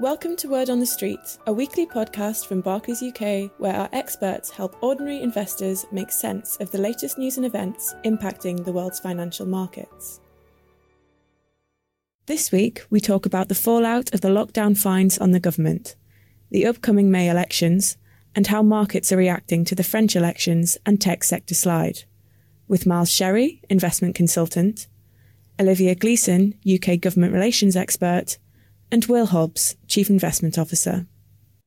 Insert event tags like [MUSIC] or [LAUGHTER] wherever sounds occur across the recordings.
Welcome to Word on the Street, a weekly podcast from Barclays UK where our experts help ordinary investors make sense of the latest news and events impacting the world's financial markets. This week, we talk about the fallout of the lockdown fines on the government, the upcoming May elections, and how markets are reacting to the French elections and tech sector slide. With Miles Sherry, investment consultant, Olivia Gleeson, UK government relations expert, and Will Hobbs, Chief Investment Officer.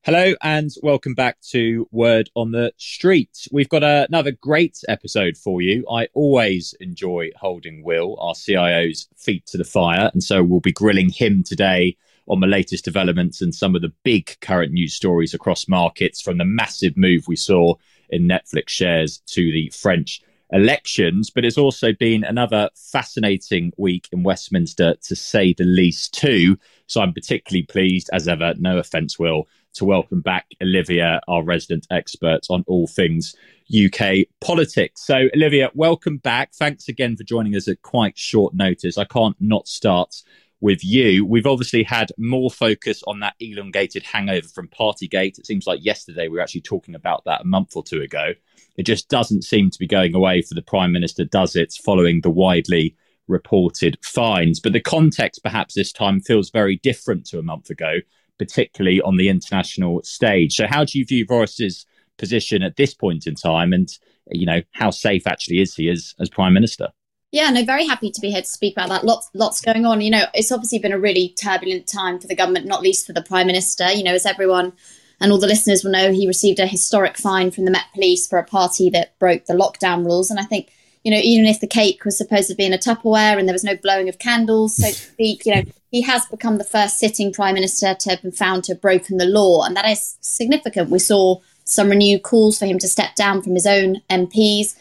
Hello and welcome back to Word on the Street. We've got another great episode for you. I always enjoy holding Will, our CIO's feet to the fire, and so we'll be grilling him today on the latest developments and some of the big current news stories across markets from the massive move we saw in Netflix shares to the French elections, but it's also been another fascinating week in Westminster, to say the least, too. So I'm particularly pleased, as ever, no offence, Will, to welcome back Olivia, our resident expert on all things UK politics. So, Olivia, welcome back. Thanks again for joining us at quite short notice. I can't not start with you. We've obviously had more focus on that elongated hangover from Partygate. It seems like yesterday we were actually talking about that a month or two ago. It just doesn't seem to be going away for the Prime Minister, does it, following the widely reported fines? But the context, perhaps this time, feels very different to a month ago, particularly on the international stage. So, how do you view Boris's position at this point in time? And, you know, how safe actually is he as, as Prime Minister? Yeah, no, very happy to be here to speak about that. Lots, lots going on. You know, it's obviously been a really turbulent time for the government, not least for the prime minister. You know, as everyone and all the listeners will know, he received a historic fine from the Met Police for a party that broke the lockdown rules. And I think, you know, even if the cake was supposed to be in a Tupperware and there was no blowing of candles, so to [LAUGHS] speak, you know, he has become the first sitting prime minister to have been found to have broken the law. And that is significant. We saw some renewed calls for him to step down from his own MPs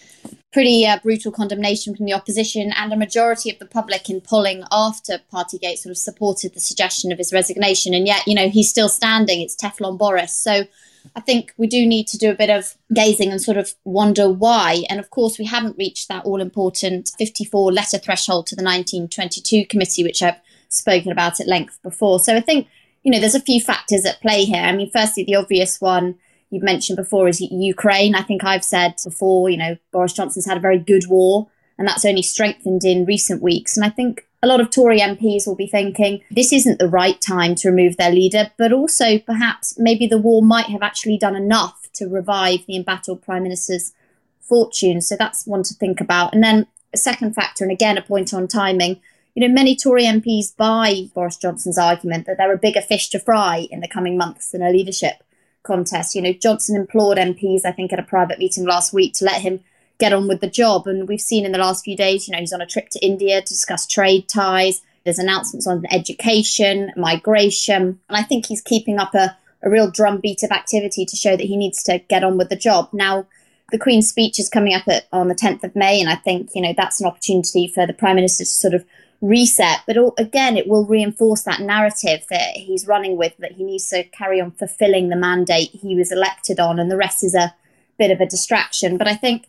pretty uh, brutal condemnation from the opposition, and a majority of the public in polling after Partygate sort of supported the suggestion of his resignation. And yet, you know, he's still standing. It's Teflon Boris. So I think we do need to do a bit of gazing and sort of wonder why. And of course, we haven't reached that all important 54 letter threshold to the 1922 committee, which I've spoken about at length before. So I think, you know, there's a few factors at play here. I mean, firstly, the obvious one you've mentioned before is Ukraine. I think I've said before, you know, Boris Johnson's had a very good war, and that's only strengthened in recent weeks. And I think a lot of Tory MPs will be thinking this isn't the right time to remove their leader, but also perhaps maybe the war might have actually done enough to revive the embattled Prime Minister's fortunes. So that's one to think about. And then a second factor, and again, a point on timing. You know, many Tory MPs buy Boris Johnson's argument that there are bigger fish to fry in the coming months than a leadership contest. You know, Johnson implored MPs, I think, at a private meeting last week to let him get on with the job. And we've seen in the last few days, you know, he's on a trip to India to discuss trade ties. There's announcements on education, migration. And I think he's keeping up a, a real drumbeat of activity to show that he needs to get on with the job. Now, the Queen's speech is coming up at, on the 10th of May, and I think, you know, that's an opportunity for the Prime Minister to sort of reset. But again, it will reinforce that narrative that he's running with that he needs to carry on fulfilling the mandate he was elected on, and the rest is a bit of a distraction. But I think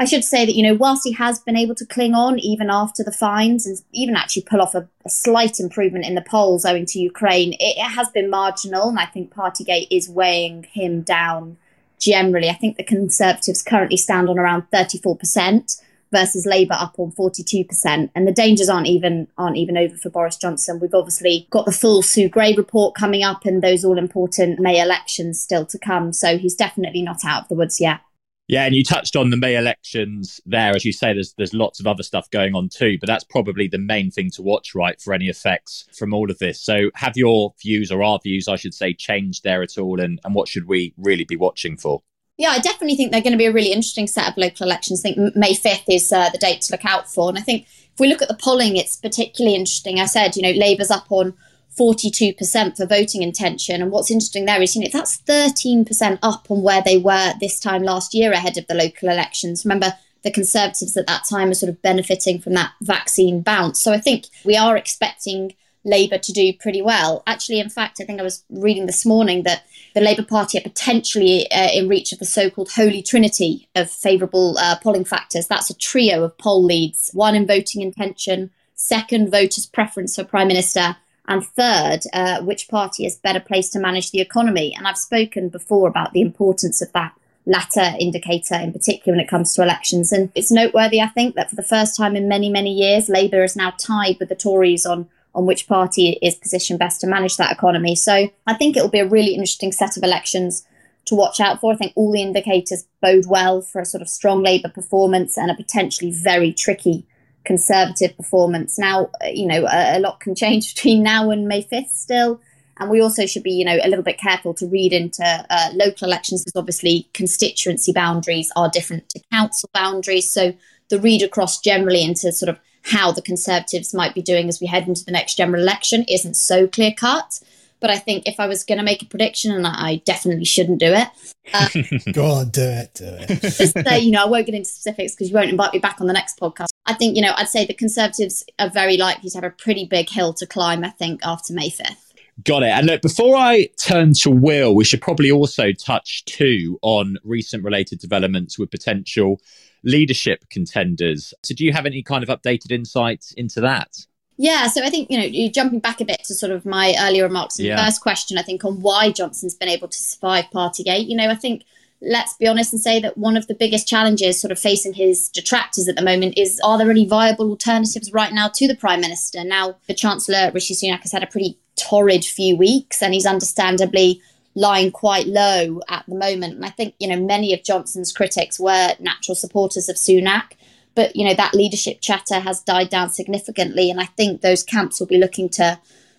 I should say that, you know, whilst he has been able to cling on even after the fines and even actually pull off a, a slight improvement in the polls owing to Ukraine, it, it has been marginal. And I think Partygate is weighing him down generally. I think the Conservatives currently stand on around 34% versus Labour up on 42%. And the dangers aren't even aren't even over for Boris Johnson. We've obviously got the full Sue Gray report coming up and those all important May elections still to come. So he's definitely not out of the woods yet. Yeah, and you touched on the May elections there. As you say, there's there's lots of other stuff going on too, but that's probably the main thing to watch, right, for any effects from all of this. So have your views or our views, I should say, changed there at all and, and what should we really be watching for? Yeah, I definitely think they're going to be a really interesting set of local elections. I think May 5th is uh, the date to look out for. And I think if we look at the polling, it's particularly interesting. I said, you know, Labour's up on 42% for voting intention. And what's interesting there is, you know, that's 13% up on where they were this time last year ahead of the local elections. Remember, the Conservatives at that time are sort of benefiting from that vaccine bounce. So I think we are expecting Labour to do pretty well. Actually, in fact, I think I was reading this morning that the Labour Party are potentially uh, in reach of the so called holy trinity of favourable uh, polling factors. That's a trio of poll leads one in voting intention, second, voters' preference for Prime Minister, And third, uh, which party is better placed to manage the economy? And I've spoken before about the importance of that latter indicator in particular when it comes to elections. And it's noteworthy, I think, that for the first time in many, many years, Labour is now tied with the Tories on on which party is positioned best to manage that economy. So I think it will be a really interesting set of elections to watch out for. I think all the indicators bode well for a sort of strong Labour performance and a potentially very tricky Conservative performance. Now, you know, a, a, lot can change [LAUGHS] between now and May 5th still. And we also should be, you know, a little bit careful to read into uh, local elections because obviously constituency boundaries are different to council boundaries. So the read across generally into sort of how the Conservatives might be doing as we head into the next general election isn't so clear cut. But I think if I was going to make a prediction, and I definitely shouldn't do it, uh, [LAUGHS] go on, do it, do it. [LAUGHS] just say, you know, I won't get into specifics because you won't invite me back on the next podcast. I think, you know, I'd say the Conservatives are very likely to have a pretty big hill to climb. I think after May fifth. Got it. And look, before I turn to Will, we should probably also touch too on recent related developments with potential leadership contenders. So, do you have any kind of updated insights into that? Yeah, so I think, you know, you're jumping back a bit to sort of my earlier remarks in yeah. the first question, I think, on why Johnson's been able to survive Partygate. You know, I think let's be honest and say that one of the biggest challenges sort of facing his detractors at the moment is are there any viable alternatives right now to the Prime Minister? Now, the Chancellor, Rishi Sunak, has had a pretty torrid few weeks and he's understandably lying quite low at the moment. And I think, you know, many of Johnson's critics were natural supporters of Sunak. But, you know, that leadership chatter has died down significantly. And I think those camps will be looking to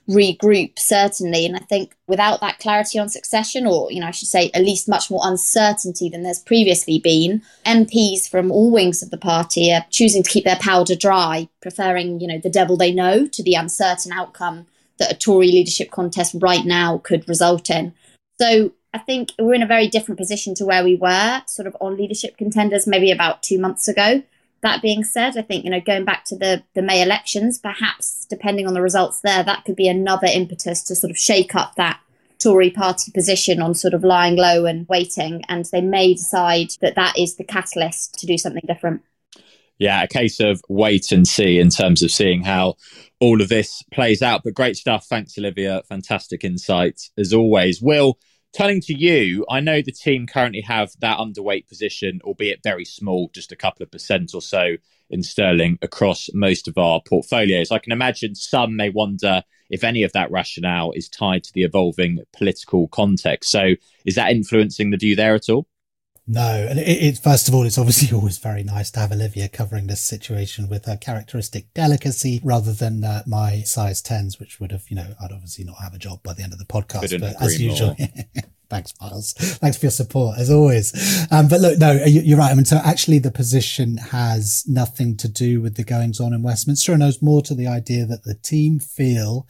regroup, certainly. And I think without that clarity on succession, or, you know, I should say, at least much more uncertainty than there's previously been, MPs from all wings of the party are choosing to keep their powder dry, preferring, you know, the devil they know to the uncertain outcome that a Tory leadership contest right now could result in. So I think we're in a very different position to where we were sort of on leadership contenders maybe about two months ago. That being said, I think, you know, going back to the, the May elections, perhaps depending on the results there, that could be another impetus to sort of shake up that Tory party position on sort of lying low and waiting. And they may decide that that is the catalyst to do something different. Yeah, a case of wait and see in terms of seeing how all of this plays out. But great stuff. Thanks, Olivia. Fantastic insight as always. Will, Turning to you, I know the team currently have that underweight position, albeit very small, just a couple of percent or so in sterling across most of our portfolios. I can imagine some may wonder if any of that rationale is tied to the evolving political context. So, is that influencing the view there at all? No, and it, it, first of all, it's obviously [LAUGHS] always very nice to have Olivia covering this situation with her characteristic delicacy rather than uh, my size tens, which would have, you know, I'd obviously not have a job by the end of the podcast. Couldn't but as usual, [LAUGHS] Thanks, Miles. Thanks for your support as always. Um, but look, no, you're right. I mean, so actually the position has nothing to do with the goings on in Westminster and owes more to the idea that the team feel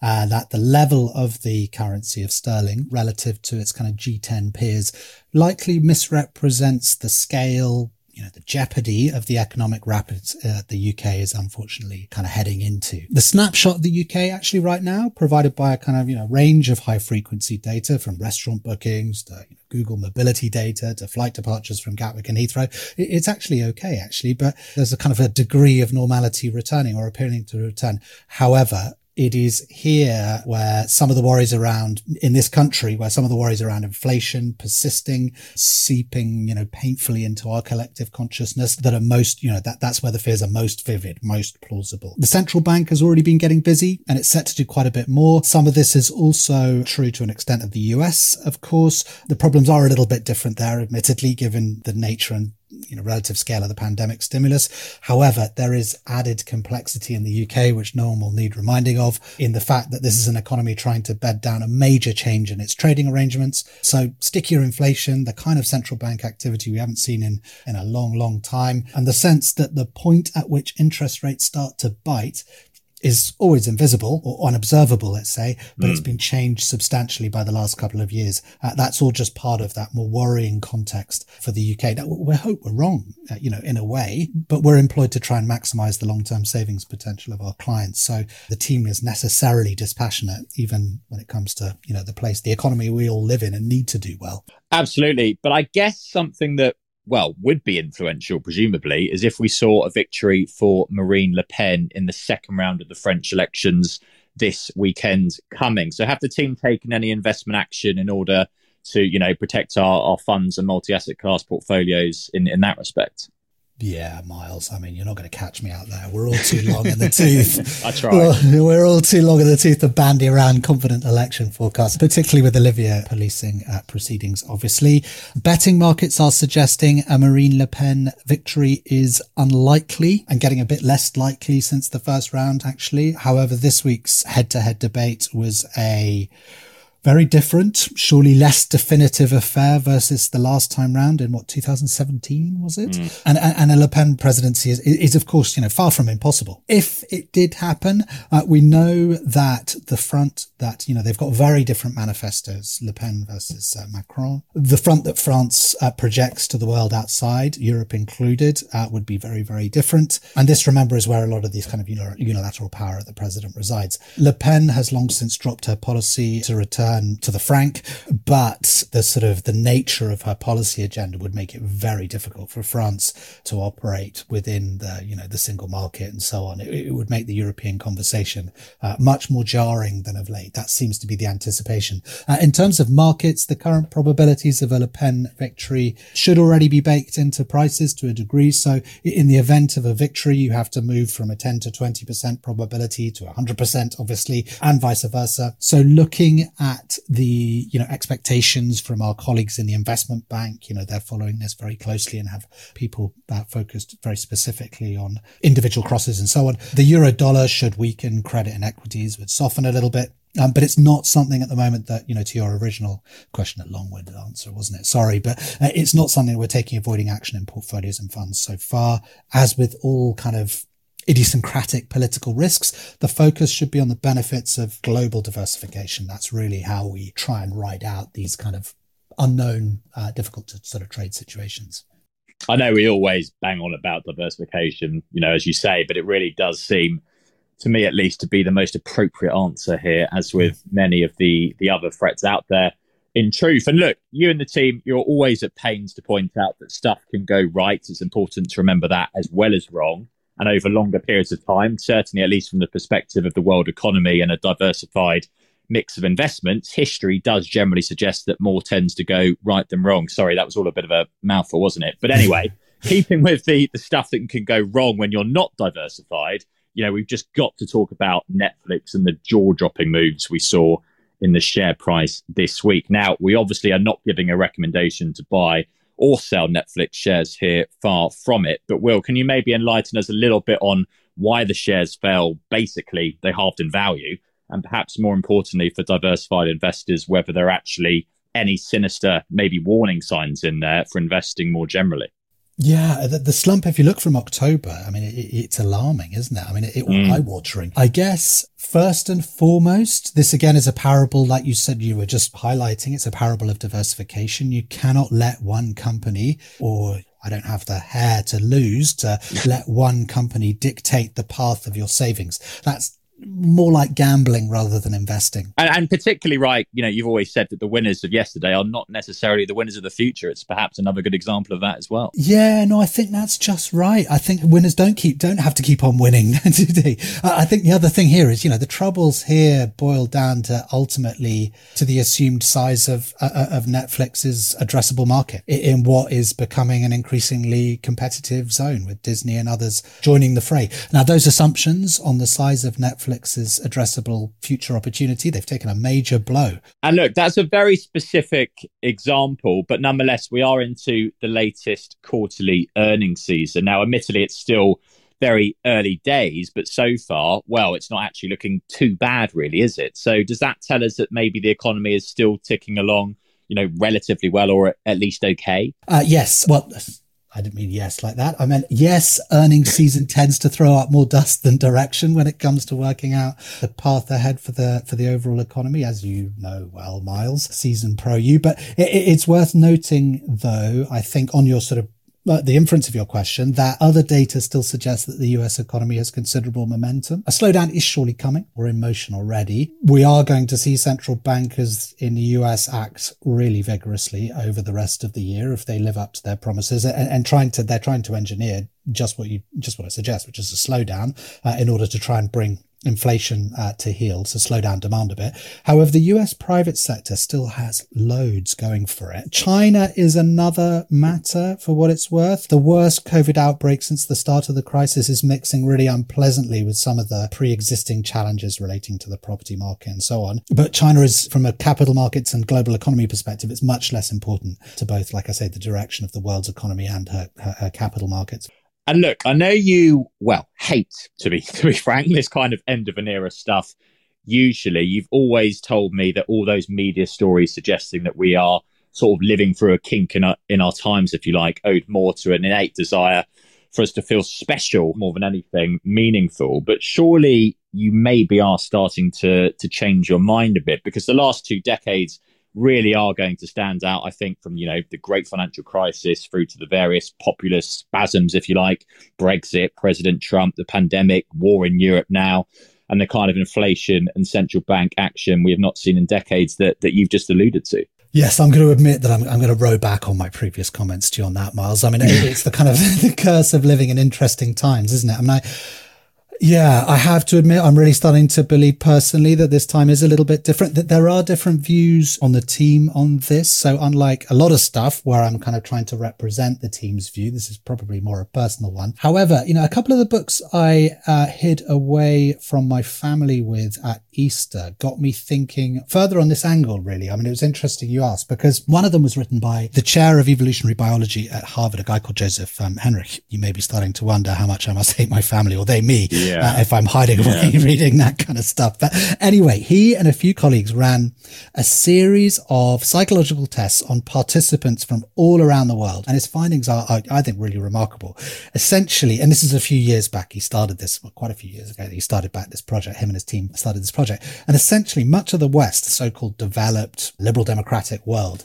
uh, that the level of the currency of sterling relative to its kind of G10 peers likely misrepresents the scale, you know, the jeopardy of the economic rapids uh, the UK is unfortunately kind of heading into. The snapshot of the UK actually right now, provided by a kind of, you know, range of high frequency data from restaurant bookings to you know, Google mobility data to flight departures from Gatwick and Heathrow. It's actually okay, actually, but there's a kind of a degree of normality returning or appearing to return. However, it is here where some of the worries around in this country, where some of the worries around inflation persisting, seeping, you know, painfully into our collective consciousness that are most, you know, that, that's where the fears are most vivid, most plausible. The central bank has already been getting busy and it's set to do quite a bit more. Some of this is also true to an extent of the US, of course. The problems are a little bit different there, admittedly, given the nature and you know, relative scale of the pandemic stimulus. However, there is added complexity in the UK, which no one will need reminding of in the fact that this is an economy trying to bed down a major change in its trading arrangements. So stickier inflation, the kind of central bank activity we haven't seen in, in a long, long time, and the sense that the point at which interest rates start to bite is always invisible or unobservable, let's say, but mm. it's hmm. been changed substantially by the last couple of years. Uh, that's all just part of that more worrying context for the UK. Now, we hope we're wrong, uh, you know, in a way, but we're employed to try and maximize the long-term savings potential of our clients. So the team is necessarily dispassionate, even when it comes to, you know, the place, the economy we all live in and need to do well. Absolutely. But I guess something that well, would be influential, presumably, is if we saw a victory for Marine Le Pen in the second round of the French elections this weekend coming. So, have the team taken any investment action in order to, you know, protect our, our funds and multi-asset class portfolios in, in that respect? Yeah, Miles. I mean, you're not going to catch me out there. We're all too long in the tooth. [LAUGHS] I try. We're, we're, all too long in the tooth to bandy around confident election forecasts, particularly with Olivia policing uh, proceedings, obviously. Betting markets are suggesting a Marine Le Pen victory is unlikely and getting a bit less likely since the first round, actually. However, this week's head to head debate was a very different, surely less definitive affair versus the last time round in what 2017 was it? Mm. And, and, and a Le Pen presidency is, is of course you know far from impossible. If it did happen, uh, we know that the front that you know they've got very different manifestos, Le Pen versus uh, Macron. The front that France uh, projects to the world outside, Europe included, uh, would be very very different. And this, remember, is where a lot of these kind of unilateral power at the president resides. Le Pen has long since dropped her policy to return to the franc, but the sort of the nature of her policy agenda would make it very difficult for France to operate within the, you know, the single market and so on. It, it would make the European conversation uh, much more jarring than of late. That seems to be the anticipation. Uh, in terms of markets, the current probabilities of a Le Pen victory should already be baked into prices to a degree. So in the event of a victory, you have to move from a 10 to 20% probability to 100%, obviously, and vice versa. So looking at the, you know, expectations from our colleagues in the investment bank. You know, they're following this very closely and have people that focused very specifically on individual crosses and so on. The euro dollar should weaken credit and equities would soften a little bit. Um, but it's not something at the moment that, you know, to your original question, a long-winded answer, wasn't it? Sorry, but uh, it's not something we're taking avoiding action in portfolios and funds so far. As with all kind of idiosyncratic political risks. The focus should be on the benefits of global diversification. That's really how we try and ride out these kind of unknown, uh, difficult to sort of trade situations. I know we always bang on about diversification, you know, as you say, but it really does seem to me at least to be the most appropriate answer here, as with many of the the other threats out there. In truth, and look, you and the team, you're always at pains to point out that stuff can go right. It's important to remember that as well as wrong and over longer periods of time, certainly at least from the perspective of the world economy and a diversified mix of investments, history does generally suggest that more tends to go right than wrong. Sorry, that was all a bit of a mouthful, wasn't it? But anyway, [LAUGHS] keeping with the, the stuff that can go wrong when you're not diversified, you know, we've just got to talk about Netflix and the jaw dropping moves we saw in the share price this week. Now, we obviously are not giving a recommendation to buy or sell Netflix shares here, far from it. But Will, can you maybe enlighten us a little bit on why the shares fell? Basically, they halved in value, and perhaps more importantly for diversified investors, whether there are actually any sinister, maybe warning signs in there for investing more generally. Yeah, the, the, slump, if you look from October, I mean, it, it's alarming, isn't it? I mean, it, it mm. eye watering. I guess first and foremost, this again is a parable, like you said, you were just highlighting. It's a parable of diversification. You cannot let one company or I don't have the hair to lose to [LAUGHS] let one company dictate the path of your savings. That's more like gambling rather than investing. And, and, particularly right, you know, you've always said that the winners of yesterday are not necessarily the winners of the future. It's perhaps another good example of that as well. Yeah, no, I think that's just right. I think winners don't keep don't have to keep on winning, [LAUGHS] do they? I think the other thing here is, you know, the troubles here boil down to ultimately to the assumed size of uh, uh of Netflix's addressable market in what is becoming an increasingly competitive zone with Disney and others joining the fray. Now, those assumptions on the size of Netflix Netflix's addressable future opportunity. They've taken a major blow. And look, that's a very specific example, but nonetheless, we are into the latest quarterly earnings season. Now, admittedly, it's still very early days, but so far, well, it's not actually looking too bad, really, is it? So, does that tell us that maybe the economy is still ticking along? You know, relatively well, or at least okay. Uh, yes. Well, I didn't mean yes like that. I meant yes, earnings season tends to throw up more dust than direction when it comes to working out the path ahead for the for the overall economy, as you know well, Miles, season pro you. But it, it's worth noting, though, I think on your sort of the inference of your question that other data still suggests that the US economy has considerable momentum. A slowdown is surely coming. We're in motion already. We are going to see central bankers in the US act really vigorously over the rest of the year if they live up to their promises and, and trying to, they're trying to engineer just what you, just what I suggest, which is a slowdown uh, in order to try and bring inflation uh, to heel, to slow down demand a bit. However, the US private sector still has loads going for it. China is another matter for what it's worth. The worst COVID outbreak since the start of the crisis is mixing really unpleasantly with some of the pre-existing challenges relating to the property market and so on. But China is, from a capital markets and global economy perspective, it's much less important to both, like I say, the direction of the world's economy and her, her, her capital markets. And look, I know you well hate to be [LAUGHS] to be frank this kind of end of an era stuff. Usually, you've always told me that all those media stories suggesting that we are sort of living through a kink in our, in our times, if you like, owed more to an innate desire for us to feel special more than anything meaningful. But surely you maybe are starting to to change your mind a bit because the last two decades really are going to stand out, I think, from, you know, the great financial crisis through to the various populist spasms, if you like, Brexit, President Trump, the pandemic, war in Europe now, and the kind of inflation and central bank action we have not seen in decades that, that you've just alluded to. Yes, I'm going to admit that I'm, I'm going to row back on my previous comments to you on that, Miles. I mean, it's the kind of [LAUGHS] the curse of living in interesting times, isn't it? I mean, I, yeah, I have to admit, I'm really starting to believe personally that this time is a little bit different, that there are different views on the team on this. So unlike a lot of stuff where I'm kind of trying to represent the team's view, this is probably more a personal one. However, you know, a couple of the books I uh, hid away from my family with at Easter got me thinking further on this angle, really. I mean, it was interesting you asked because one of them was written by the chair of evolutionary biology at Harvard, a guy called Joseph um, Henrich. You may be starting to wonder how much I must hate my family or they me. Yeah yeah. uh, if I'm hiding away yeah. [LAUGHS] reading that kind of stuff. But anyway, he and a few colleagues ran a series of psychological tests on participants from all around the world. And his findings are, are I think, really remarkable. Essentially, and this is a few years back, he started this well, quite a few years ago. He started back this project, him and his team started this project. And essentially, much of the West, the so-called developed liberal democratic world,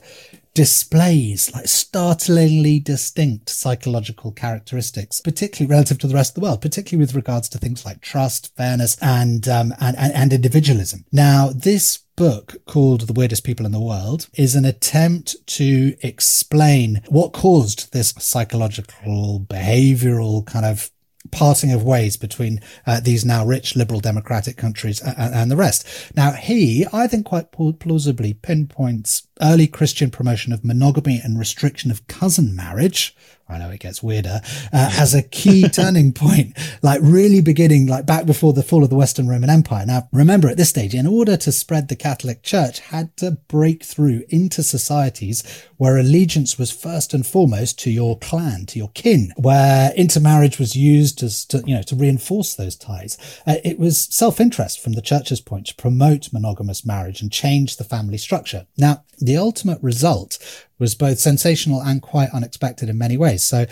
displays like startlingly distinct psychological characteristics, particularly relative to the rest of the world, particularly with regards to things like trust, fairness, and um, and, and, and individualism. Now, this book called The Weirdest People in the World is an attempt to explain what caused this psychological, behavioral kind of parting of ways between uh, these now rich liberal democratic countries and, and, the rest. Now, he, I think, quite plausibly pinpoints early Christian promotion of monogamy and restriction of cousin marriage I know it gets weirder, uh, as a key [LAUGHS] turning point, like really beginning like back before the fall of the Western Roman Empire. Now, remember at this stage, in order to spread the Catholic Church had to break through into societies where allegiance was first and foremost to your clan, to your kin, where intermarriage was used as to, you know, to reinforce those ties. Uh, it was self-interest from the church's point to promote monogamous marriage and change the family structure. Now, the ultimate result was both sensational and quite unexpected in many ways. So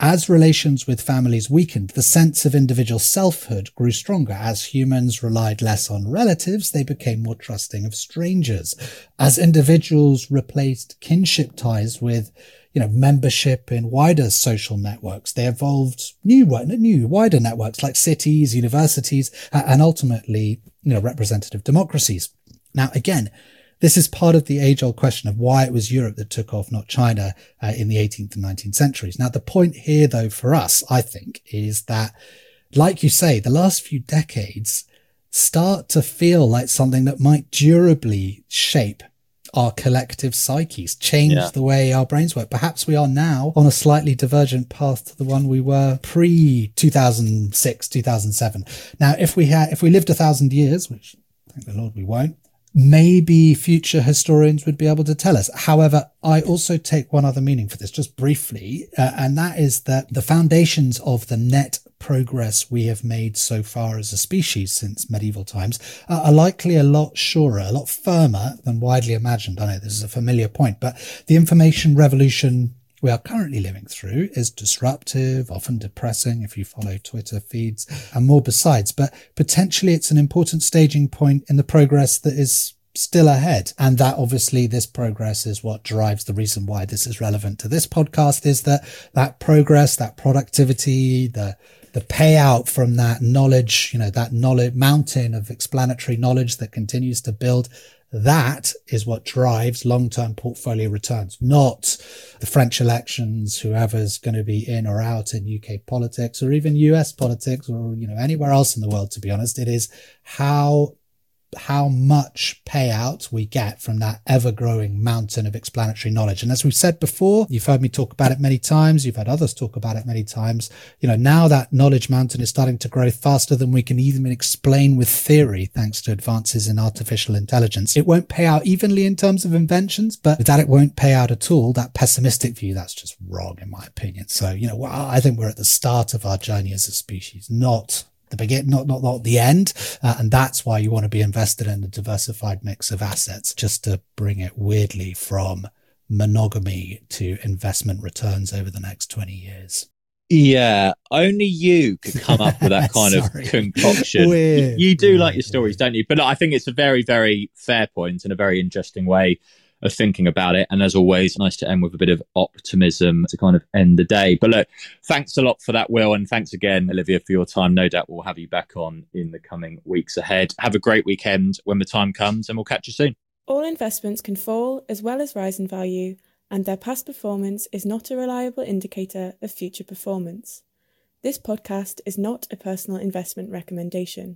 as relations with families weakened, the sense of individual selfhood grew stronger. As humans relied less on relatives, they became more trusting of strangers. As individuals replaced kinship ties with you know, membership in wider social networks. They evolved new, new, wider networks like cities, universities, and ultimately, you know, representative democracies. Now, again, this is part of the age old question of why it was Europe that took off, not China, uh, in the 18th and 19th centuries. Now, the point here, though, for us, I think, is that, like you say, the last few decades start to feel like something that might durably shape our collective psyches, change yeah. the way our brains work. Perhaps we are now on a slightly divergent path to the one we were pre 2006, 2007. Now, if we had, if we lived a thousand years, which thank the Lord we won't, maybe future historians would be able to tell us. However, I also take one other meaning for this just briefly, uh, and that is that the foundations of the net progress we have made so far as a species since medieval times are likely a lot surer, a lot firmer than widely imagined. I know this is a familiar point, but the information revolution we are currently living through is disruptive, often depressing if you follow Twitter feeds and more besides, but potentially it's an important staging point in the progress that is still ahead. And that obviously this progress is what drives the reason why this is relevant to this podcast is that that progress, that productivity, the the payout from that knowledge, you know, that knowledge mountain of explanatory knowledge that continues to build That is what drives long-term portfolio returns, not the French elections, whoever's going to be in or out in UK politics or even US politics or, you know, anywhere else in the world, to be honest. It is how how much payout we get from that ever growing mountain of explanatory knowledge. And as we've said before, you've heard me talk about it many times. You've had others talk about it many times. You know, now that knowledge mountain is starting to grow faster than we can even explain with theory, thanks to advances in artificial intelligence. It won't pay out evenly in terms of inventions, but that it won't pay out at all, that pessimistic view, that's just wrong in my opinion. So, you know, I think we're at the start of our journey as a species, not the begin, not, not, not the end. Uh, and that's why you want to be invested in a diversified mix of assets, just to bring it weirdly from monogamy to investment returns over the next 20 years. Yeah, only you could come up with that [LAUGHS] kind of concoction. Weird, you, do weird, like your stories, don't you? But I think it's a very, very fair point and a very interesting way of thinking about it. And as always, nice to end with a bit of optimism to kind of end the day. But look, thanks a lot for that, Will. And thanks again, Olivia, for your time. No doubt we'll have you back on in the coming weeks ahead. Have a great weekend when the time comes, and we'll catch you soon. All investments can fall as well as rise in value, and their past performance is not a reliable indicator of future performance. This podcast is not a personal investment recommendation.